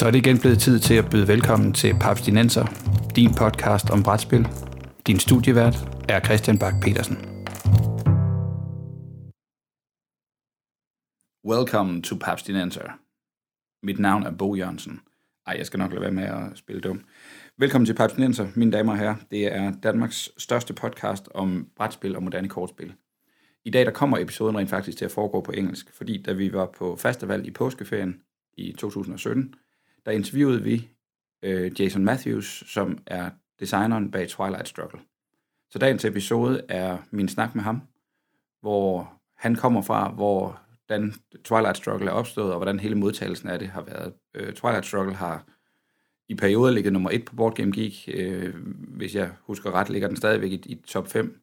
Så er det igen blevet tid til at byde velkommen til Papstinenser, din podcast om brætspil. Din studievært er Christian Bak petersen Welcome to Papstinenser. Mit navn er Bo Jørgensen. Ej, jeg skal nok lade være med at spille dum. Velkommen til Papstinenser, mine damer og herrer. Det er Danmarks største podcast om brætspil og moderne kortspil. I dag der kommer episoden rent faktisk til at foregå på engelsk, fordi da vi var på festival i påskeferien i 2017, der interviewede vi øh, Jason Matthews, som er designeren bag Twilight Struggle. Så dagens episode er min snak med ham, hvor han kommer fra, hvor hvordan Twilight Struggle er opstået, og hvordan hele modtagelsen af det har været. Øh, Twilight Struggle har i perioder ligget nummer et på Board Game Geek. Øh, hvis jeg husker ret, ligger den stadigvæk i, i top 5,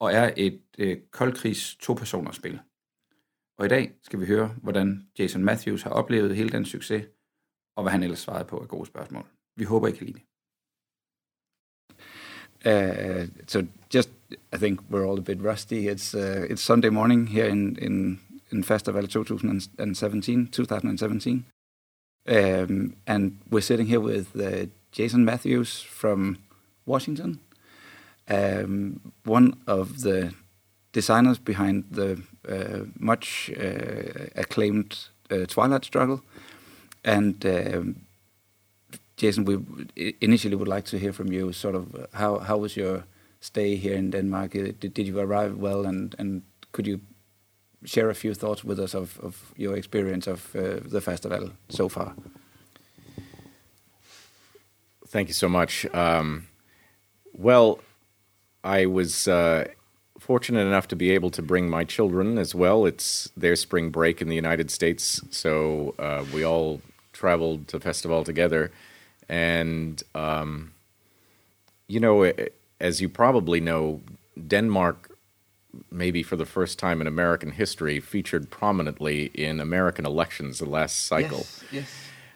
og er et øh, koldkrigs to-personers spil. Og i dag skal vi høre, hvordan Jason Matthews har oplevet hele den succes, og hvad han ellers svarede på af gode spørgsmål. Vi håber, I kan lide det. Uh, so just, I think we're all a bit rusty. It's uh, it's Sunday morning here in in in Festival 2017, 2017, um, and we're sitting here with uh, Jason Matthews from Washington, um, one of the designers behind the uh, much uh, acclaimed uh, Twilight Struggle, and um, Jason, we initially would like to hear from you. Sort of how how was your stay here in Denmark? Did, did you arrive well, and and could you share a few thoughts with us of, of your experience of uh, the festival so far? Thank you so much. Um, well, I was uh, fortunate enough to be able to bring my children as well. It's their spring break in the United States, so uh, we all traveled to Fastaval together. And um, you know, as you probably know, Denmark, maybe for the first time in American history, featured prominently in American elections the last cycle. Yes. yes.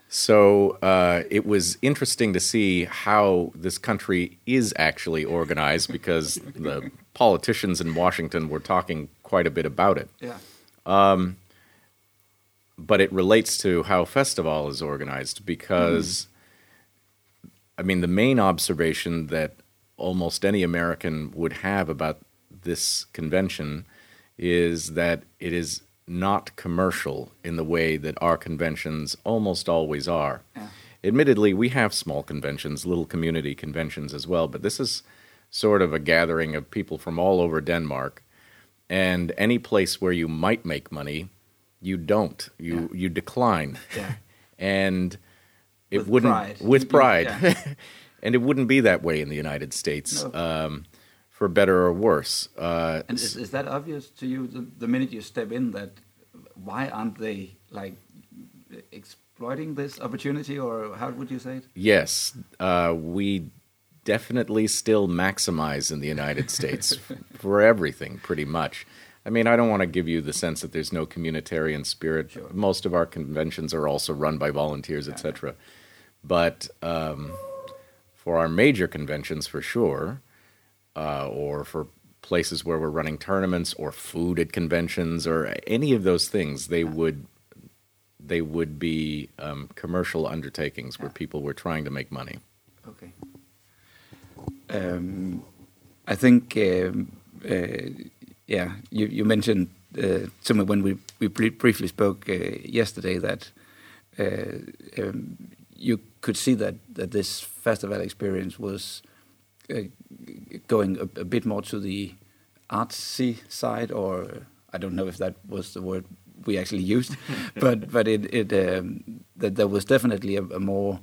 So uh, it was interesting to see how this country is actually organized because the politicians in Washington were talking quite a bit about it. Yeah. Um, but it relates to how Fastaval is organized because, mm. I mean, the main observation that almost any American would have about this convention is that it is not commercial in the way that our conventions almost always are. Yeah. Admittedly, we have small conventions, little community conventions as well, but this is sort of a gathering of people from all over Denmark. And any place where you might make money, you don't. You Yeah. you decline. Yeah. and it With wouldn't pride. with pride. yeah. and it wouldn't be that way in the United States, No. um, for better or worse. Uh, And is, is that obvious to you the, the minute you step in that why aren't they like exploiting this opportunity or how would you say it? Yes, uh, we definitely still maximize in the United States for everything, pretty much. I mean, I don't want to give you the sense that there's no communitarian spirit. Sure. Most of our conventions are also run by volunteers, etc. But um, for our major conventions, for sure, uh, or for places where we're running tournaments or food at conventions or any of those things, they would they would be um, commercial undertakings where people were trying to make money. Okay. Um, I think, um, uh, yeah, you, you mentioned uh, to me when we, we briefly spoke uh, yesterday that uh, um, you could see that, that this festival experience was uh, going a, a bit more to the artsy side, or I don't know if that was the word we actually used, but but it it um, that there was definitely a, a more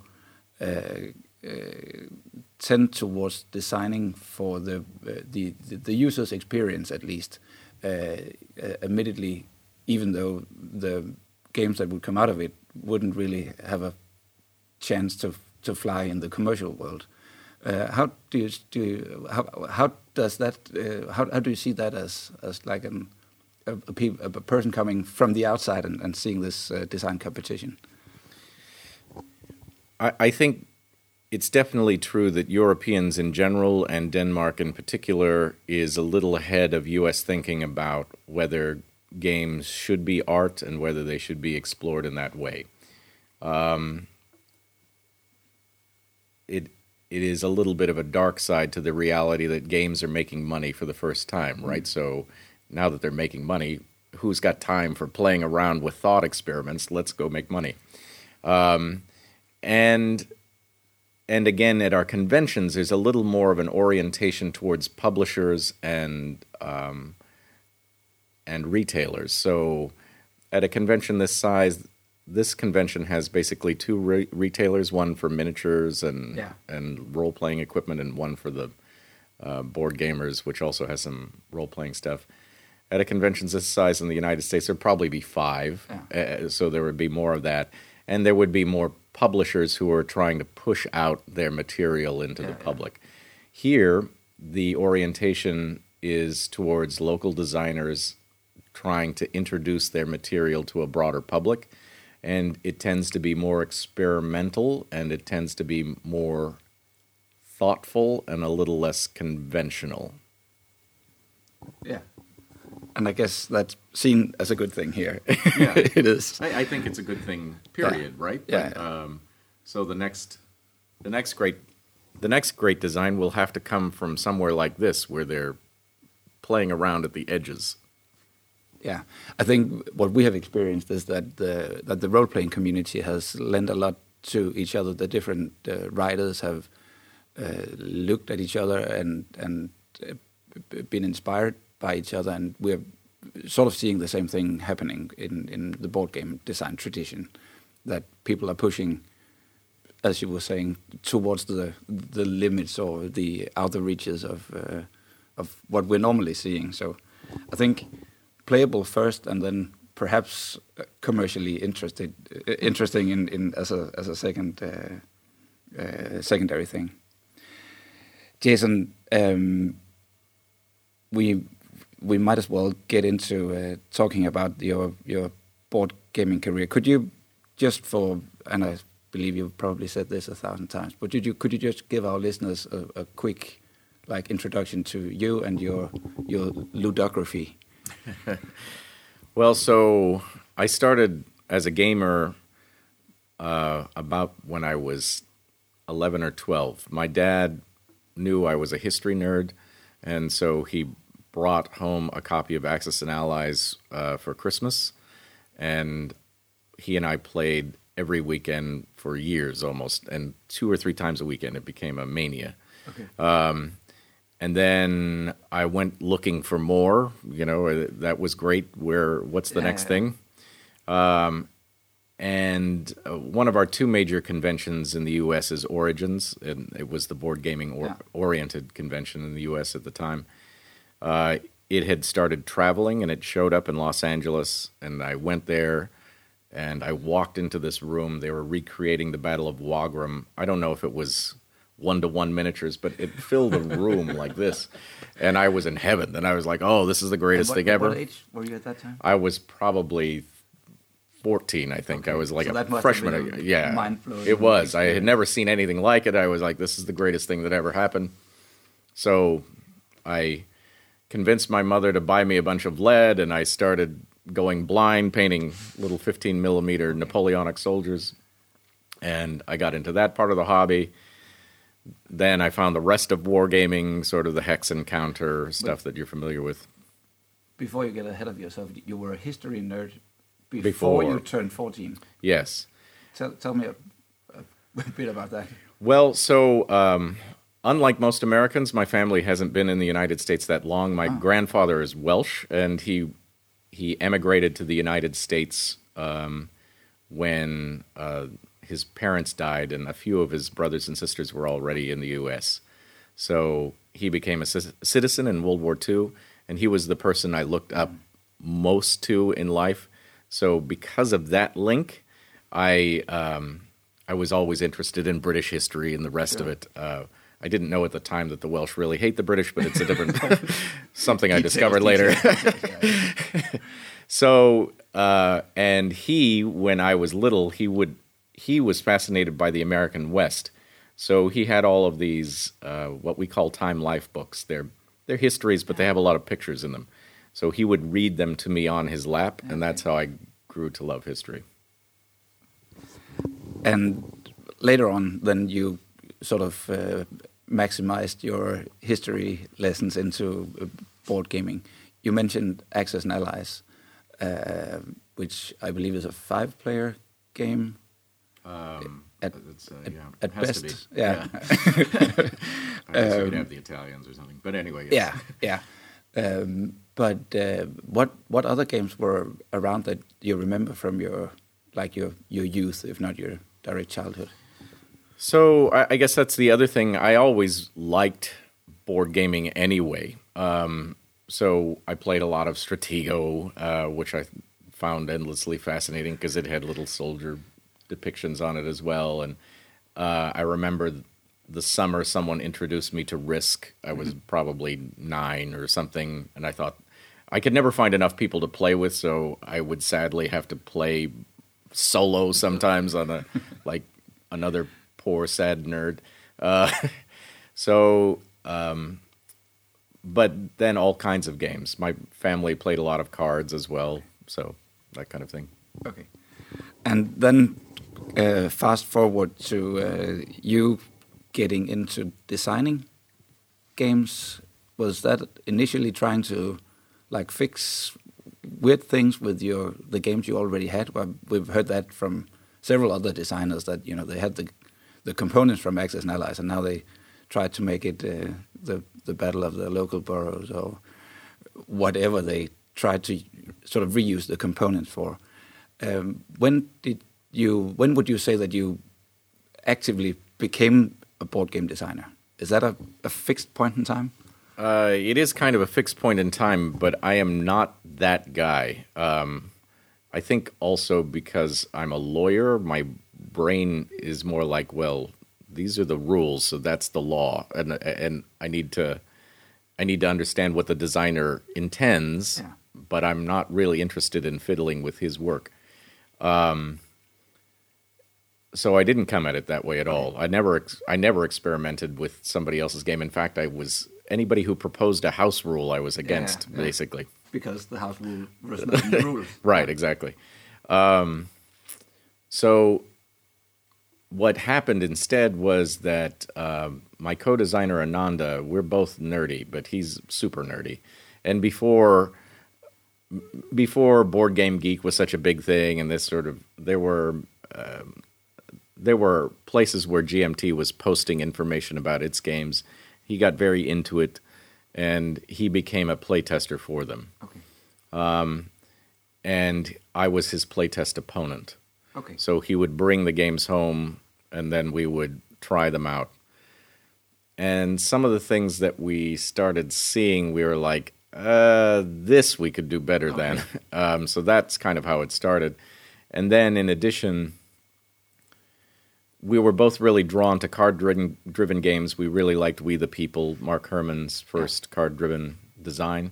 uh, uh, tend towards designing for the uh, user's experience at least. Uh, uh, admittedly, even though the games that would come out of it wouldn't really have a chance to to fly in the commercial world. How do you do? You, how how does that? How how do you see that as as like a, person coming from the outside and, seeing this design competition? I think it's definitely true that Europeans in general and Denmark in particular is a little ahead of U.S. thinking about whether games should be art and whether they should be explored in that way. Um, it it is a little bit of a dark side to the reality that games are making money for the first time, right? Mm. So now that they're making money, who's got time for playing around with thought experiments? Let's go make money. Um, and and again, at our conventions, there's a little more of an orientation towards publishers and um, and retailers. So, at a convention this size, this convention has basically two re- retailers: one for miniatures and Yeah. and role playing equipment, and one for the uh, board gamers, which also has some role playing stuff. At a convention this size in the United States, there'd probably be five, uh, so there would be more of that, and there would be more publishers who are trying to push out their material into Yeah, the yeah. public. Here, the orientation is towards local designers trying to introduce their material to a broader public, and it tends to be more experimental and it tends to be more thoughtful and a little less conventional. Yeah. And I guess that's seen as a good thing here. Yeah. it is. I, I think it's a good thing, period, right? Yeah. But, um, so the next, the next great, the next great design will have to come from somewhere like this, where they're playing around at the edges. Yeah, I think what we have experienced is that the that the role playing community has lent a lot to each other. The different uh, writers have uh, looked at each other and and uh, been inspired by each other, and we're sort of seeing the same thing happening in in the board game design tradition. That people are pushing, as you were saying, towards the the limits or the outer reaches of uh, of what we're normally seeing. So, I think playable first, and then perhaps commercially interested, uh, interesting in, in as a as a second uh, uh, secondary thing. Jason, um, we we might as well get into uh, talking about your your board gaming career. Could you just for and I believe you've probably said this a thousand times, but did you could you just give our listeners a, a quick like introduction to you and your your ludography? Well, so I started as a gamer uh, about when I was 11 or 12. My dad knew I was a history nerd, and so he brought home a copy of Axis and Allies uh, for Christmas, and he and I played every weekend for years almost, and two or three times a weekend. It became a mania. Okay. and then I went looking for more. You know, uh, that was great. Where what's the Yeah, next thing? Um, and uh, one of our two major conventions in the U.S. is Origins, and it was the board gaming or- Yeah. oriented convention in the U.S. at the time. Uh, it had started traveling, and it showed up in Los Angeles, and I went there. And I walked into this room. They were recreating the Battle of Wagram. I don't know if it was one to one miniatures, but it filled a room like this. And I was in heaven. And I was like, oh, this is the greatest what, thing ever. What age were you at that time? I was probably 14, I think. I was like So a freshman. a yeah. It was. I had never seen anything like it. I was like, this is the greatest thing that ever happened. So I convinced my mother to buy me a bunch of lead, and I started going blind, painting little 15 millimeter Napoleonic soldiers. And I got into that part of the hobby. Then I found the rest of wargaming, sort of the hex encounter stuff that you're familiar with. Before you get ahead of yourself, you were a history nerd before, Before. you turned 14. Yes. Tell, tell me a, a bit about that. Well, so um, unlike most Americans, my family hasn't been in the United States that long. My grandfather is Welsh, and he he emigrated to the United States um, when uh, his parents died, and a few of his brothers and sisters were already in the U.S. So he became a citizen in World War II, and he was the person I looked up most to in life. So because of that link, I um, I was always interested in British history and the rest of it. Uh, I didn't know at the time that the Welsh really hate the British, but it's a different something I discovered later. so, uh, and he, when I was little, he would he was fascinated by the American West. So he had all of these uh, what we call time life books. They're they're histories, but they have a lot of pictures in them. So he would read them to me on his lap, and that's how I grew to love history. And later on, then you sort of uh, maximized your history lessons into uh, board gaming. You mentioned Axis and Allies, uh, which I believe is a five-player game. Um, At- uh, yeah, at has best, to be. yeah. I guess we'd Um, have the Italians or something. But anyway, yes. Yeah, yeah. Um, but uh, what what other games were around that you remember from your like your your youth, if not your direct childhood? So I, I guess that's the other thing. I always liked board gaming anyway. Um, so I played a lot of Stratego, uh, which I found endlessly fascinating because it had little soldier depictions on it as well. And uh, I remember the summer someone introduced me to Risk. I was probably nine or something, and I thought I could never find enough people to play with, so I would sadly have to play solo sometimes on a like another poor sad nerd. Uh, so, um, but then all kinds of games. My family played a lot of cards as well, so that kind of thing. Okay. And then uh, fast forward to uh, you getting into designing games. Was that initially trying to like fix weird things with your the games you already had? Well, we've heard that from several other designers that you know they had the the components from Axis and Allies, and now they try to make it uh, the the battle of the local boroughs or whatever they tried to sort of reuse the components for. Um, when did you? When would you say that you actively became a board game designer? Is that a, a fixed point in time? Uh, it is kind of a fixed point in time, but I am not that guy. Um, I think also because I'm a lawyer, my brain is more like, well, these are the rules, so that's the law, and and I need to, I need to understand what the designer intends, Yeah. but I'm not really interested in fiddling with his work. Um, so I didn't come at it that way at all. I never, ex- I never experimented with somebody else's game. In fact, I was anybody who proposed a house rule, I was against, yeah. basically. Because the house rule was not rules. Right, exactly. Um, so what happened instead was that um, my co-designer Ananda, we're both nerdy, but he's super nerdy. And before before Board Game Geek was such a big thing, and this sort of there were um, there were places where GMT was posting information about its games. He got very into it, and he became a playtester for them. Okay. And I was his playtest opponent. Okay. So he would bring the games home and then we would try them out. And some of the things that we started seeing, we were like, uh, this we could do better than. Um, so that's kind of how it started. And then in addition, we were both really drawn to card driven, driven games. We really liked We the People, Mark Herman's first card driven design.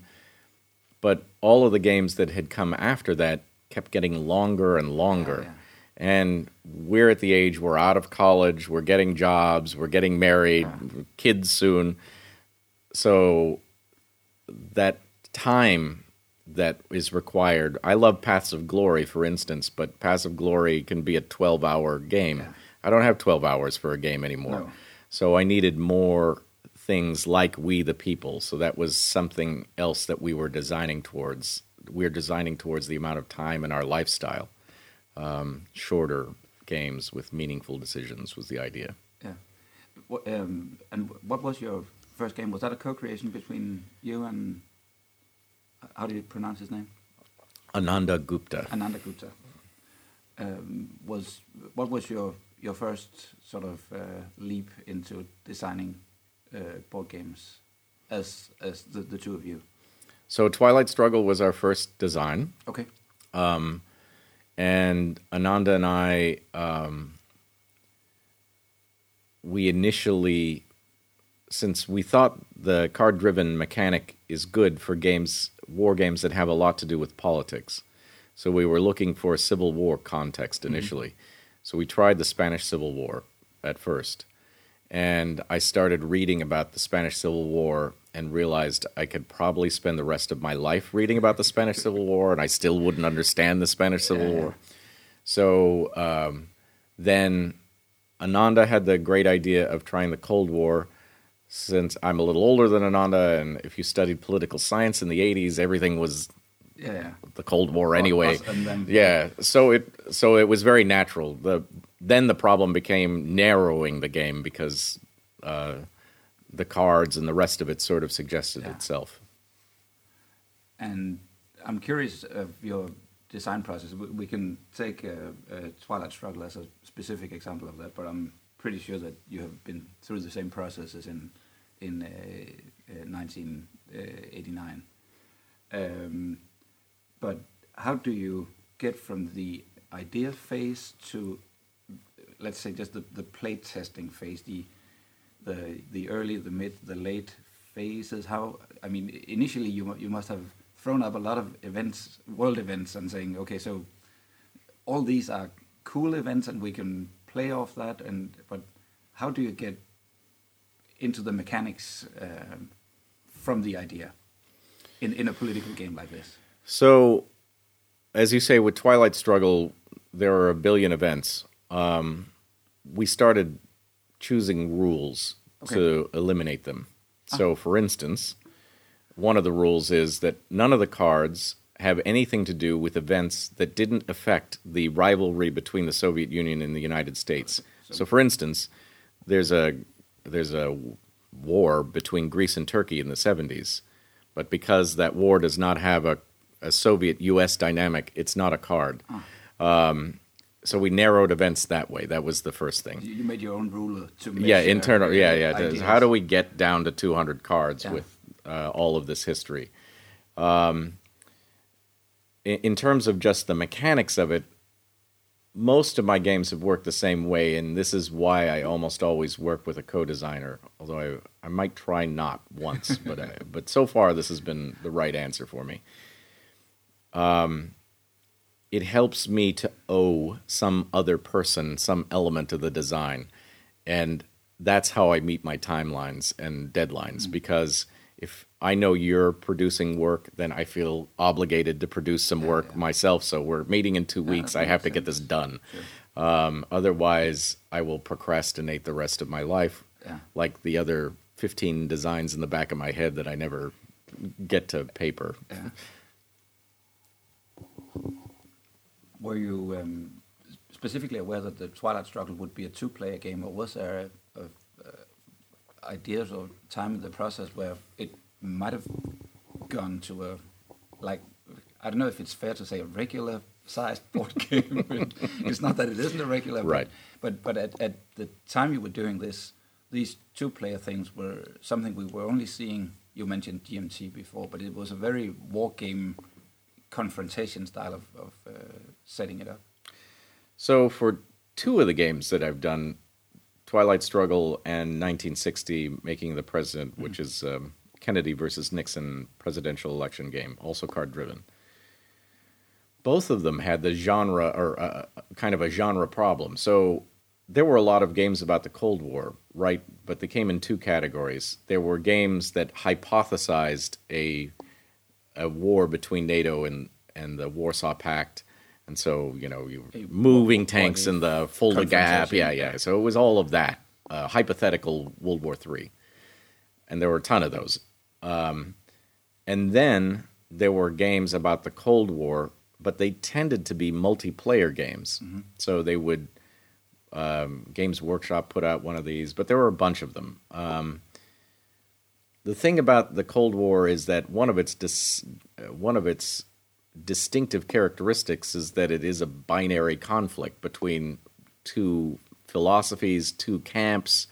But all of the games that had come after that kept getting longer and longer. yeah. And we're at the age we're out of college, we're getting jobs, we're getting married, kids soon. So that time that is required. I love Paths of Glory, for instance, but Paths of Glory can be a 12 hour game. I don't have 12 hours for a game anymore. No. So I needed more things like We the People. So that was something else that we were designing towards. We're designing towards the amount of time in our lifestyle. Um, shorter games with meaningful decisions was the idea. Yeah. What, um, and what was your first game? Was that a co-creation between you and how do you pronounce his name? Ananda Gupta. Ananda Gupta. Um, was what was your your first sort of uh, leap into designing uh, board games as as the, the two of you? So Twilight Struggle was our first design. Okay. And Ananda and I, um, we initially, since we thought the card driven mechanic is good for games, war games that have a lot to do with politics. So we were looking for a Civil War context initially. So we tried the Spanish Civil War at first. And I started reading about the Spanish Civil War and realized I could probably spend the rest of my life reading about the Spanish Civil War and I still wouldn't understand the Spanish Civil Yeah. War. So um, then Ananda had the great idea of trying the Cold War. Since I'm a little older than Ananda, and if you studied political science in the 80s, everything was Yeah. the Cold War anyway. them. yeah, so it so it was very natural. The then the problem became narrowing the game because uh, the cards and the rest of it sort of suggested Yeah. itself. And I'm curious of your design process. We, can take uh, uh, Twilight Struggle as a specific example of that, but I'm pretty sure that you have been through the same processes in in uh, uh, 1989. Um, but how do you get from the idea phase to, let's say, just the, the play testing phase, the the the early, the mid, the late phases? How I mean, initially you you must have thrown up a lot of events, world events, and saying, okay, so all these are cool events, and we can play off that. And but how do you get into the mechanics um, from the idea in in a political game like this? So, as you say, with Twilight Struggle, there are a billion events. Um, we started choosing rules Okay. to eliminate them. So, for instance, one of the rules is that none of the cards have anything to do with events that didn't affect the rivalry between the Soviet Union and the United States. So, for instance, there's a there's a war between Greece and Turkey in the 70s, but because that war does not have a, a Soviet U.S. dynamic, it's not a card. Um, so we narrowed events that way. That was the first thing. You made your own rule to measure, Yeah, internal. uh, Yeah, yeah. ideas. How do we get down to 200 cards Yeah. with uh, all of this history? Um, in, in terms of just the mechanics of it, most of my games have worked the same way, and this is why I almost always work with a co-designer. Although I, I might try not once, but I, but so far this has been the right answer for me. Um, it helps me to owe some other person some element of the design, and that's how I meet my timelines and deadlines. Because if I know you're producing work, then I feel obligated to produce some work myself. So we're meeting in two weeks. I have makes to get this sense. done. Um, otherwise, I will procrastinate the rest of my life, Yeah. like the other 15 designs in the back of my head that I never get to paper. Were you um, specifically aware that the Twilight Struggle would be a two-player game, or was there a, a, uh, ideas or time in the process where it might have gone to a like I don't know if it's fair to say a regular sized board game. it's not that it isn't a regular, but- Right. But but at, at the time you were doing this, these two-player things were something we were only seeing. You mentioned GMT before, but it was a very war game confrontation style of, of uh, setting it up. So for two of the games that I've done, Twilight Struggle and 1960, Making the President, which is um, Kennedy versus Nixon presidential election game, also card driven. Both of them had the genre or uh, kind of a genre problem. So there were a lot of games about the Cold War, right? But they came in two categories. There were games that hypothesized a a war between NATO and and the Warsaw Pact, and so you know you moving tanks in the Fulda Gap, yeah, yeah. So it was all of that uh, hypothetical World War Three, and there were a ton of those. Um, and then there were games about the Cold War, but they tended to be multiplayer games. So they would um, Games Workshop put out one of these, but there were a bunch of them. Um, the thing about the Cold War is that one of its dis- one of its distinctive characteristics is that it is a binary conflict between two philosophies, two camps.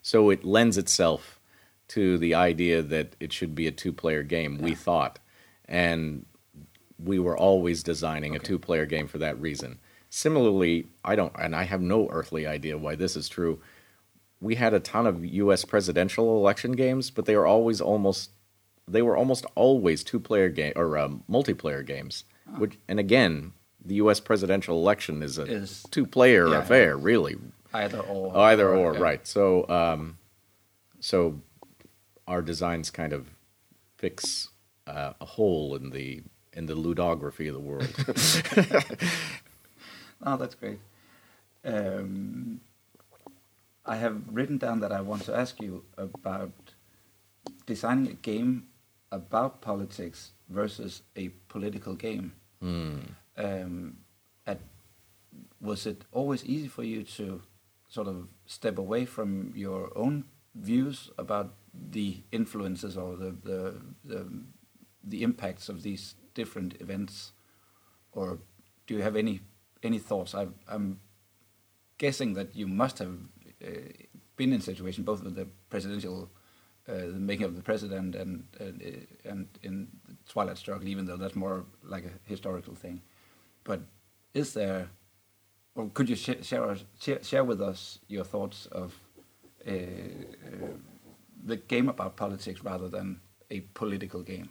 So it lends itself to the idea that it should be a two-player game. We thought, and we were always designing a two-player game for that reason. Similarly, I don't, and I have no earthly idea why this is true. We had a ton of U.S. presidential election games, but they were always almost, they were almost always two-player game or um, multiplayer games. Which, and again, the U.S. presidential election is a Is- two-player yeah. affair, really. Either or. Either or, yeah. right? So, um, so our designs kind of fix uh, a hole in the in the ludography of the world. Oh, that's great. Um, I have written down that I want to ask you about designing a game about politics versus a political game. Um, at, was it always easy for you to sort of step away from your own views about the influences or the the, the, the impacts of these different events, or do you have any any thoughts? I, I'm guessing that you must have been in a situation both with the presidential, uh, the making of the president, and and, uh, and in the Twilight Struggle, even though that's more like a historical thing. But is there, or could you sh- share, share share with us your thoughts of uh, uh, the game about politics rather than a political game?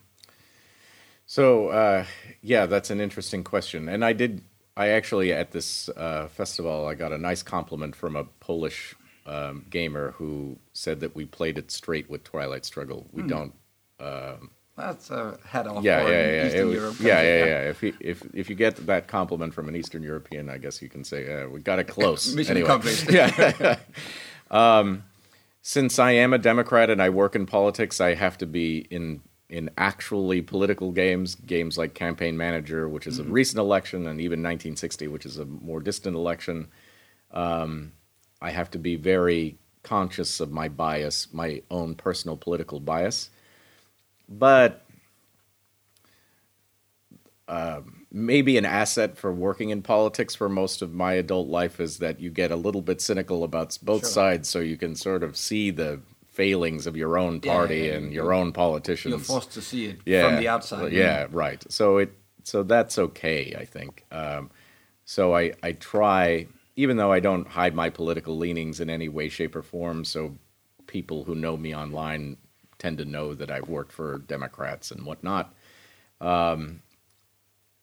So uh, yeah, that's an interesting question, and I did. I actually at this uh, festival, I got a nice compliment from a Polish um, gamer who said that we played it straight with Twilight Struggle. We don't. Um, That's a head off yeah, yeah, yeah. Eastern was- Europe yeah, country, yeah, yeah. If, he, if if you get that compliment from an Eastern European, I guess you can say uh, we got it close. Mission anyway. accomplished. yeah. um, since I am a Democrat and I work in politics, I have to be in in actually political games, games like Campaign Manager, which is a recent election, and even 1960, which is a more distant election. Um, I have to be very conscious of my bias, my own personal political bias. But maybe an asset for working in politics for most of my adult life is that you get a little bit cynical about both Sure. sides so you can sort of see the failings of your own party yeah, and your own politicians You're forced to see it yeah, from the outside. Yeah, right. So it so that's okay, I think. Um, so I I try, even though I don't hide my political leanings in any way, shape, or form. So people who know me online tend to know that I've worked for Democrats and whatnot. Um,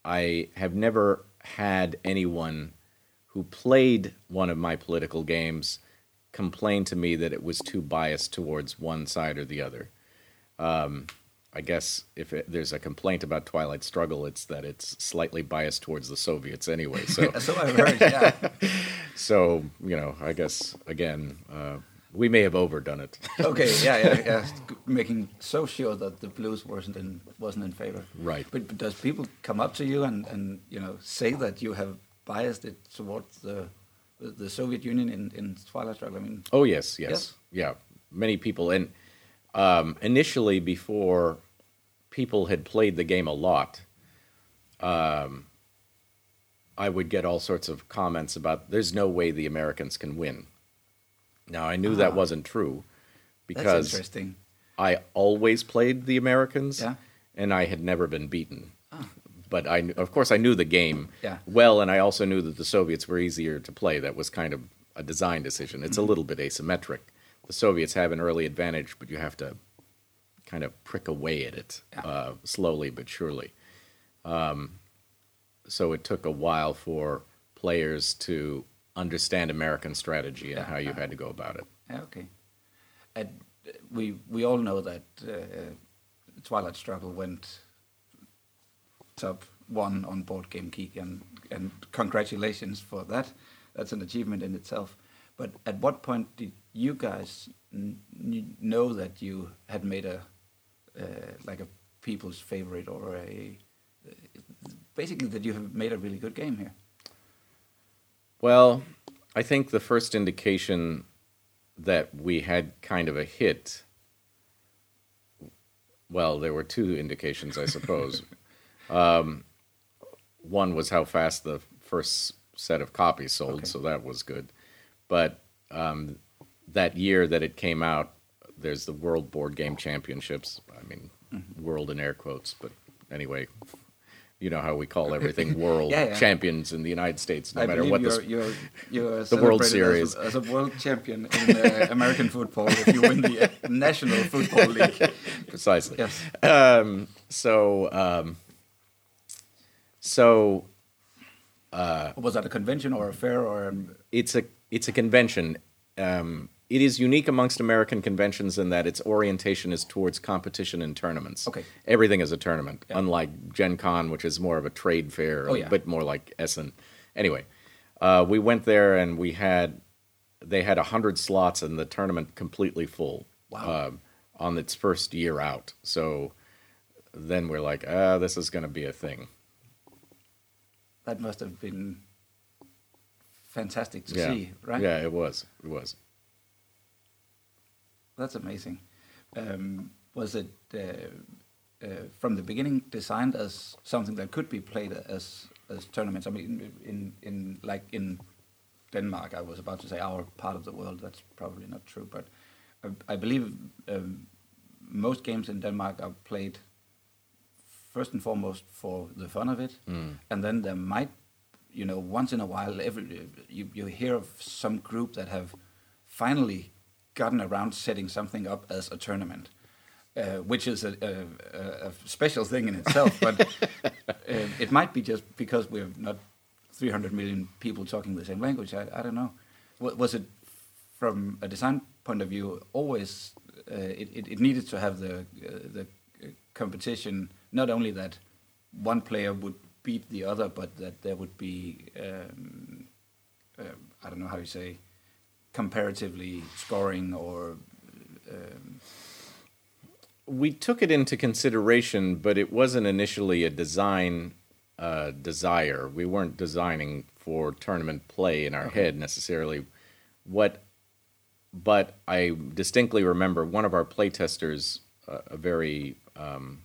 I have never had anyone who played one of my political games complain to me that it was too biased towards one side or the other. Um, I guess if it, there's a complaint about Twilight Struggle, it's that it's slightly biased towards the Soviets anyway. So, So I've heard. Yeah. so you know, I guess again, uh, we may have overdone it. okay. Yeah. Yeah. Yeah. Making so sure that the blues wasn't in wasn't in favor. Right. But, but does people come up to you and, and you know say that you have biased it towards the the Soviet Union in, in Twilight Struggle? I mean, Oh yes, yes, Yes? yeah. Many people, and um, initially, before people had played the game a lot, um, I would get all sorts of comments about "There's no way the Americans can win." Now I knew that Ah. wasn't true that's because interesting. I always played the Americans, Yeah. and I had never been beaten. But I, of course, I knew the game Yeah. well, and I also knew that the Soviets were easier to play. That was kind of a design decision. It's a little bit asymmetric. The Soviets have an early advantage, but you have to kind of prick away at it Yeah. uh, slowly but surely. Um, so it took a while for players to understand American strategy and Yeah, how you had to go about it. Okay. And uh, we we all know that uh, Twilight Struggle went top one on Board Game Geek, and and congratulations for that. That's an achievement in itself. But at what point did you guys know that you had made a uh, like a people's favorite or a basically that you have made a really good game here? Well, I think the first indication that we had kind of a hit. Well, there were two indications, I suppose. um, one was how fast the first set of copies sold, Okay. so that was good. But um, that year that it came out, there's the World Board Game Championships. I mean, Mm-hmm. world in air quotes, but anyway, you know how we call everything world Yeah, yeah. champions in the United States, no I matter what you're, the you're, you're the World Series. as a, as a world champion in uh, American football if you win the uh, National Football League. precisely. Yes. Um, so, um, so Was that a convention or a fair or? Um, it's a it's a convention. Um, it is unique amongst American conventions in that its orientation is towards competition and tournaments. Okay. everything is a tournament, Yeah. unlike Gen Con, which is more of a trade fair, Oh, a yeah. bit more like Essen. Anyway, uh, we went there and we had they had hundred slots and the tournament completely full. Wow. um, on its first year out. So then we're like, ah, this is going to be a thing. That must have been fantastic to yeah. see, right? Yeah, it was. It was. That's amazing. Um, was it uh, uh, from the beginning designed as something that could be played as as tournaments? I mean, in in like in Denmark, I was about to say our part of the world. That's probably not true, but I, I believe um, most games in Denmark are played first and foremost for the fun of it, Mm. and then there might, you know, once in a while, every you you hear of some group that have finally gotten around setting something up as a tournament, uh, which is a, a, a special thing in itself. but uh, it might be just because we're not 300 million people talking the same language. I, I don't know. Wa- Was it from a design point of view always uh, it, it, it needed to have the uh, the competition not only that one player would beat the other, but that there would be um, uh, I don't know how you say comparatively scoring or um, We took it into consideration, but it wasn't initially a design uh, desire. We weren't designing for tournament play in our head necessarily. What, but I distinctly remember one of our playtesters, uh, a very um,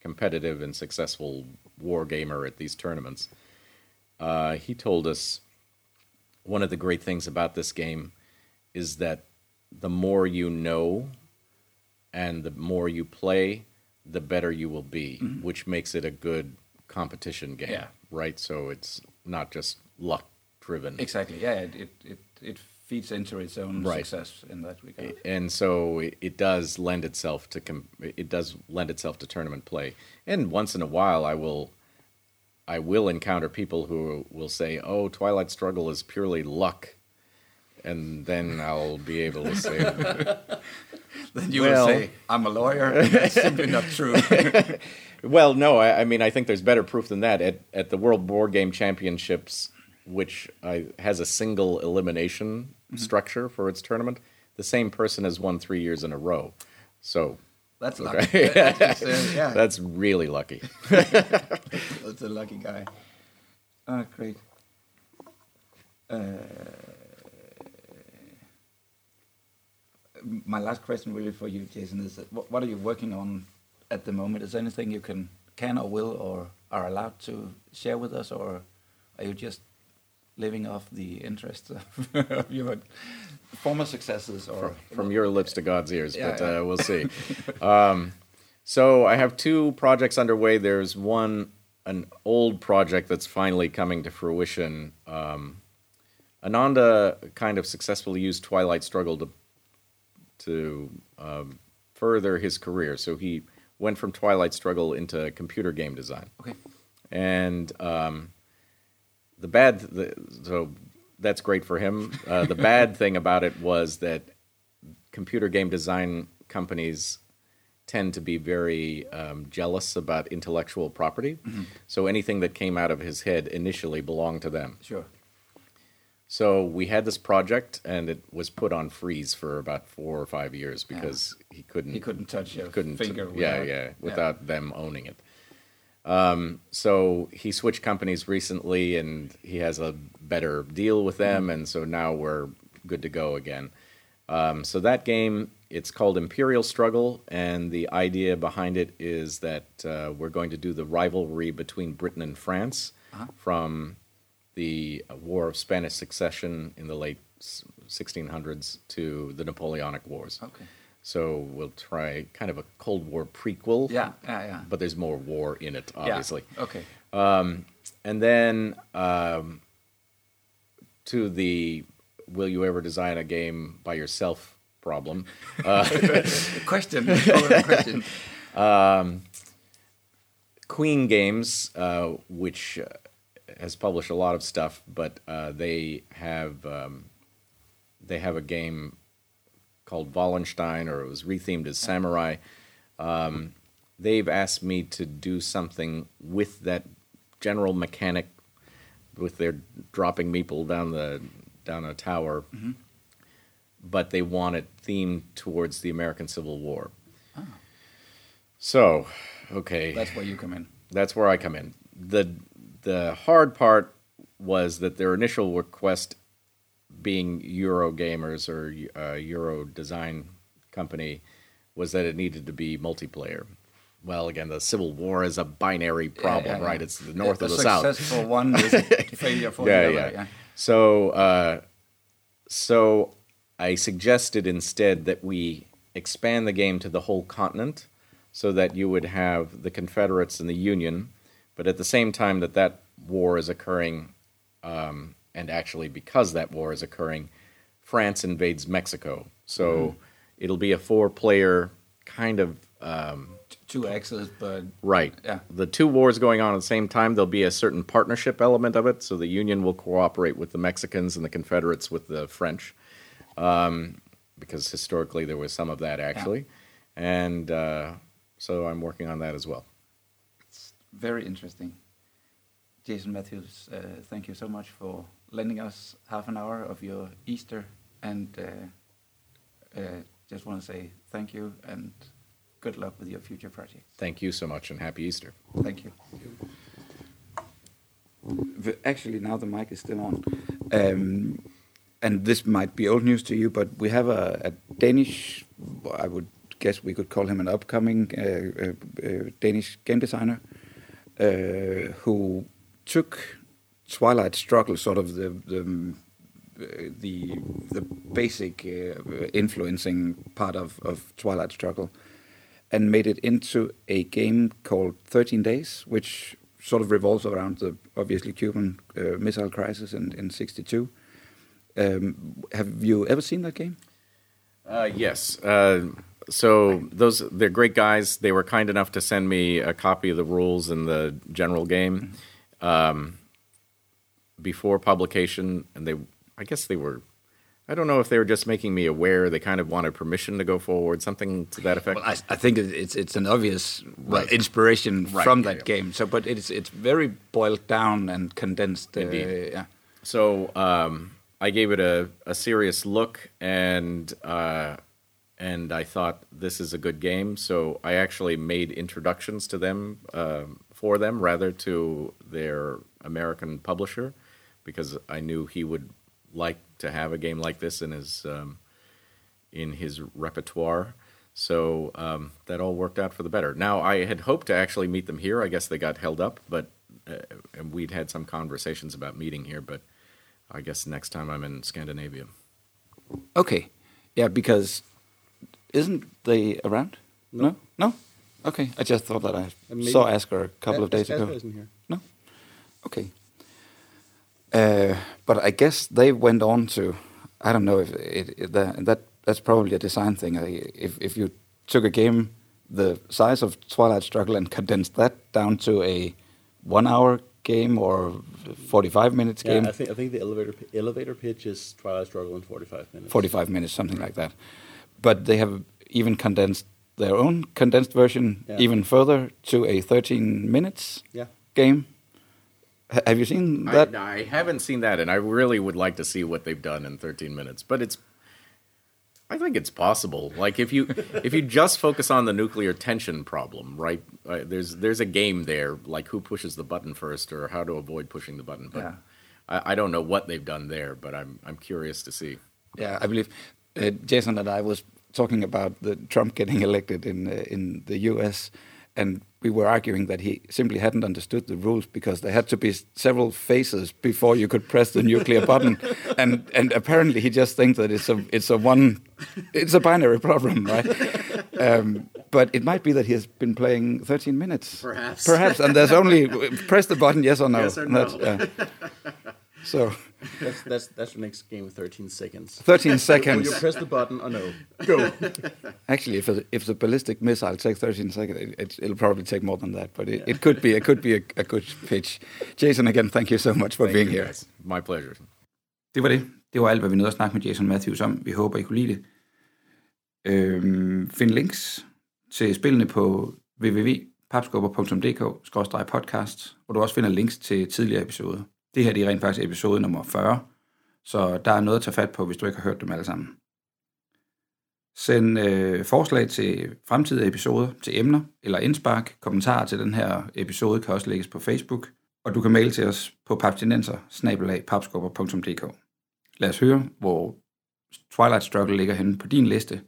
competitive and successful war gamer at these tournaments. Uh, he told us one of the great things about this game is that the more you know and the more you play, the better you will be, mm-hmm. which makes it a good competition game, Yeah. right? So it's not just luck driven. exactly yeah it, it, it, it feeds into its own Right. success in that regard. and so it, it does lend itself to com- it does lend itself to tournament play. And once in a while, I will I will encounter people who will say, "Oh, Twilight Struggle is purely luck," and then I'll be able to say, Then you Well- will say, "I'm a lawyer." That's simply not true. "Well, no, I, I mean, I think there's better proof than that." At at the World Board Game Championships, which uh, has a single elimination structure for its tournament, the same person has won three years in a row. So That's lucky. That's, uh, yeah, that's really lucky. that's a lucky guy. Oh, great. Uh, my last question, really, for you, Jason, is that what, what are you working on at the moment? Is there anything you can, can or will or are allowed to share with us, or are you just living off the interest of, your former successes? Or from your lips to God's ears, Yeah, but yeah. Uh, we'll see. um, so I have two projects underway. There's one, an old project that's finally coming to fruition. Um, Ananda kind of successfully used Twilight Struggle to to um, further his career. So he went from Twilight Struggle into computer game design. Okay, and um, the bad the, so that's great for him. Uh, the bad thing about it was that computer game design companies tend to be very um, jealous about intellectual property. So anything that came out of his head initially belonged to them. Sure. So we had this project and it was put on freeze for about four or five years because he couldn't He couldn't touch your couldn't finger. yeah without- yeah without them owning it um, so he switched companies recently and he has a better deal with them and so now we're good to go again um, so that game it's called imperial struggle and the idea behind it is that uh, we're going to do the rivalry between britain and france Uh-huh. from the war of spanish succession in the late 1600s to the napoleonic wars Okay. so we'll try kind of a Cold War prequel. Yeah, yeah, yeah. But there's more war in it, Yeah, obviously. Okay. And then um, to the will you ever design a game by yourself problem. question. follow-up question. Queen Games, uh, which uh, has published a lot of stuff, but uh, they have um, they have a game called Wallenstein, or it was rethemed as Samurai. Um, they've asked me to do something with that general mechanic, with their dropping meeple down the down a tower, but they want it themed towards the American Civil War. So, okay, That's where you come in. that's where I come in. the The hard part was that their initial request, being Euro gamers or uh, Euro design company, was that it needed to be multiplayer. Well, again, the Civil War is a binary problem, Yeah, yeah, right? yeah. It's the north or the south. Successful one is failure for yeah, the other. Yeah. So, uh, so I suggested instead that we expand the game to the whole continent, so that you would have the Confederates and the Union, but at the same time that that war is occurring, um, and actually because that war is occurring, France invades Mexico. So it'll be a four-player kind of. Um, Two axes, but Right. Yeah. The two wars going on at the same time, there'll be a certain partnership element of it. So the Union will cooperate with the Mexicans and the Confederates with the French, um, because historically there was some of that actually. And uh, so I'm working on that as well. Very interesting. Jason Matthews, uh, thank you so much for lending us half an hour of your Easter, and uh, uh, just want to say thank you and good luck with your future projects. Thank you so much and happy Easter. Thank you. The- Actually, now the mic is still on. Um, and this might be old news to you, but we have a, a Danish, I would guess we could call him an upcoming uh, uh, uh, Danish game designer, uh, who took Twilight Struggle, sort of the the uh, the, the basic uh, influencing part of, of Twilight Struggle, and made it into a game called 13 Days, which sort of revolves around the obviously Cuban uh, Missile Crisis in, in 62. Um, have you ever seen that game? Uh, yes. Uh, so those they're great guys. They were kind enough to send me a copy of the rules and the general game um, before publication, and they I guess they were. I don't know if they were just making me aware. They kind of wanted permission to go forward, something to that effect. Well, I, I think it's it's an obvious well, Right. inspiration Right, from that yeah. game. So, but it's it's very boiled down and condensed. Uh, yeah. So um, I gave it a, a serious look, and uh, and I thought this is a good game. So I actually made introductions to them um for them rather to their American publisher because I knew he would like to have a game like this in his um, in his repertoire. So um, that all worked out for the better. Now I had hoped to actually meet them here. I guess they got held up, but uh, and we'd had some conversations about meeting here. But I guess next time I'm in Scandinavia. Okay. Yeah, because isn't they around? No. No. Okay. I just thought that I maybe- saw Asger a couple of days ago. isn't here. No. Okay. Uh, but I guess they went on to. I don't know if it, it that, that that's probably a design thing. I- If if you took a game the size of Twilight Struggle and condensed that down to a one-hour game or forty-five minutes Yeah, game, I think I think the elevator elevator pitch is Twilight Struggle in 45 minutes. 45 minutes, something like that. But they have even condensed their own condensed version Yeah. even further to a 13 minutes Yeah. game. H- have you seen that? I, I haven't seen that, and I really would like to see what they've done in 13 minutes. But it's, I think it's possible. Like if you if you just focus on the nuclear tension problem, right? Uh, there's there's a game there, like who pushes the button first, or how to avoid pushing the button. But Yeah. I, I don't know what they've done there, but I'm I'm curious to see. Yeah, I believe uh, Jason and I was talking about the Trump getting elected in uh, in the U.S. and we were arguing that he simply hadn't understood the rules because there had to be several phases before you could press the nuclear button, and and apparently he just thinks that it's a it's a one it's a binary problem, right? Um, but it might be that he has been playing 13 minutes, Perhaps. perhaps, and there's only press the button yes or no. Yes or no. that's- yeah. So That's that's that's the next game. 13 seconds. 13 Will seconds. you press the button or no? Go. Actually, if a, if the ballistic missile takes 13 seconds, it, it, it'll probably take more than that. But it, it could be it could be a, a good pitch. Jason, again, thank you so much for Thank being you, here. guys. My pleasure. Det var det. Det var alt, hvad vi nåede at snakke med Jason Matthews om. Vi håber, I kunne lide det. Øhm, find links til spillene på www.papskubber.dk-podcast, hvor du også finder links til tidligere episoder. Det her det er rent faktisk episode nummer 40, så der er noget at tage fat på, hvis du ikke har hørt dem alle sammen. Send øh, forslag til fremtidige episoder, til emner eller indspark. Kommentarer til den her episode kan også lægges på Facebook. Og du kan mail til os på papstinenser Lad os høre, hvor Twilight Struggle ligger henne på din liste.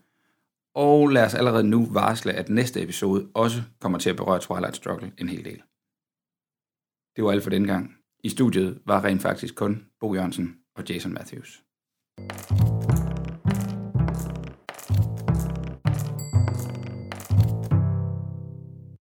Og lad os allerede nu varsle, at næste episode også kommer til at berøre Twilight Struggle en hel del. Det var alt for den gang. I studiet var rent faktisk kun Bo Jørgensen og Jason Matthews.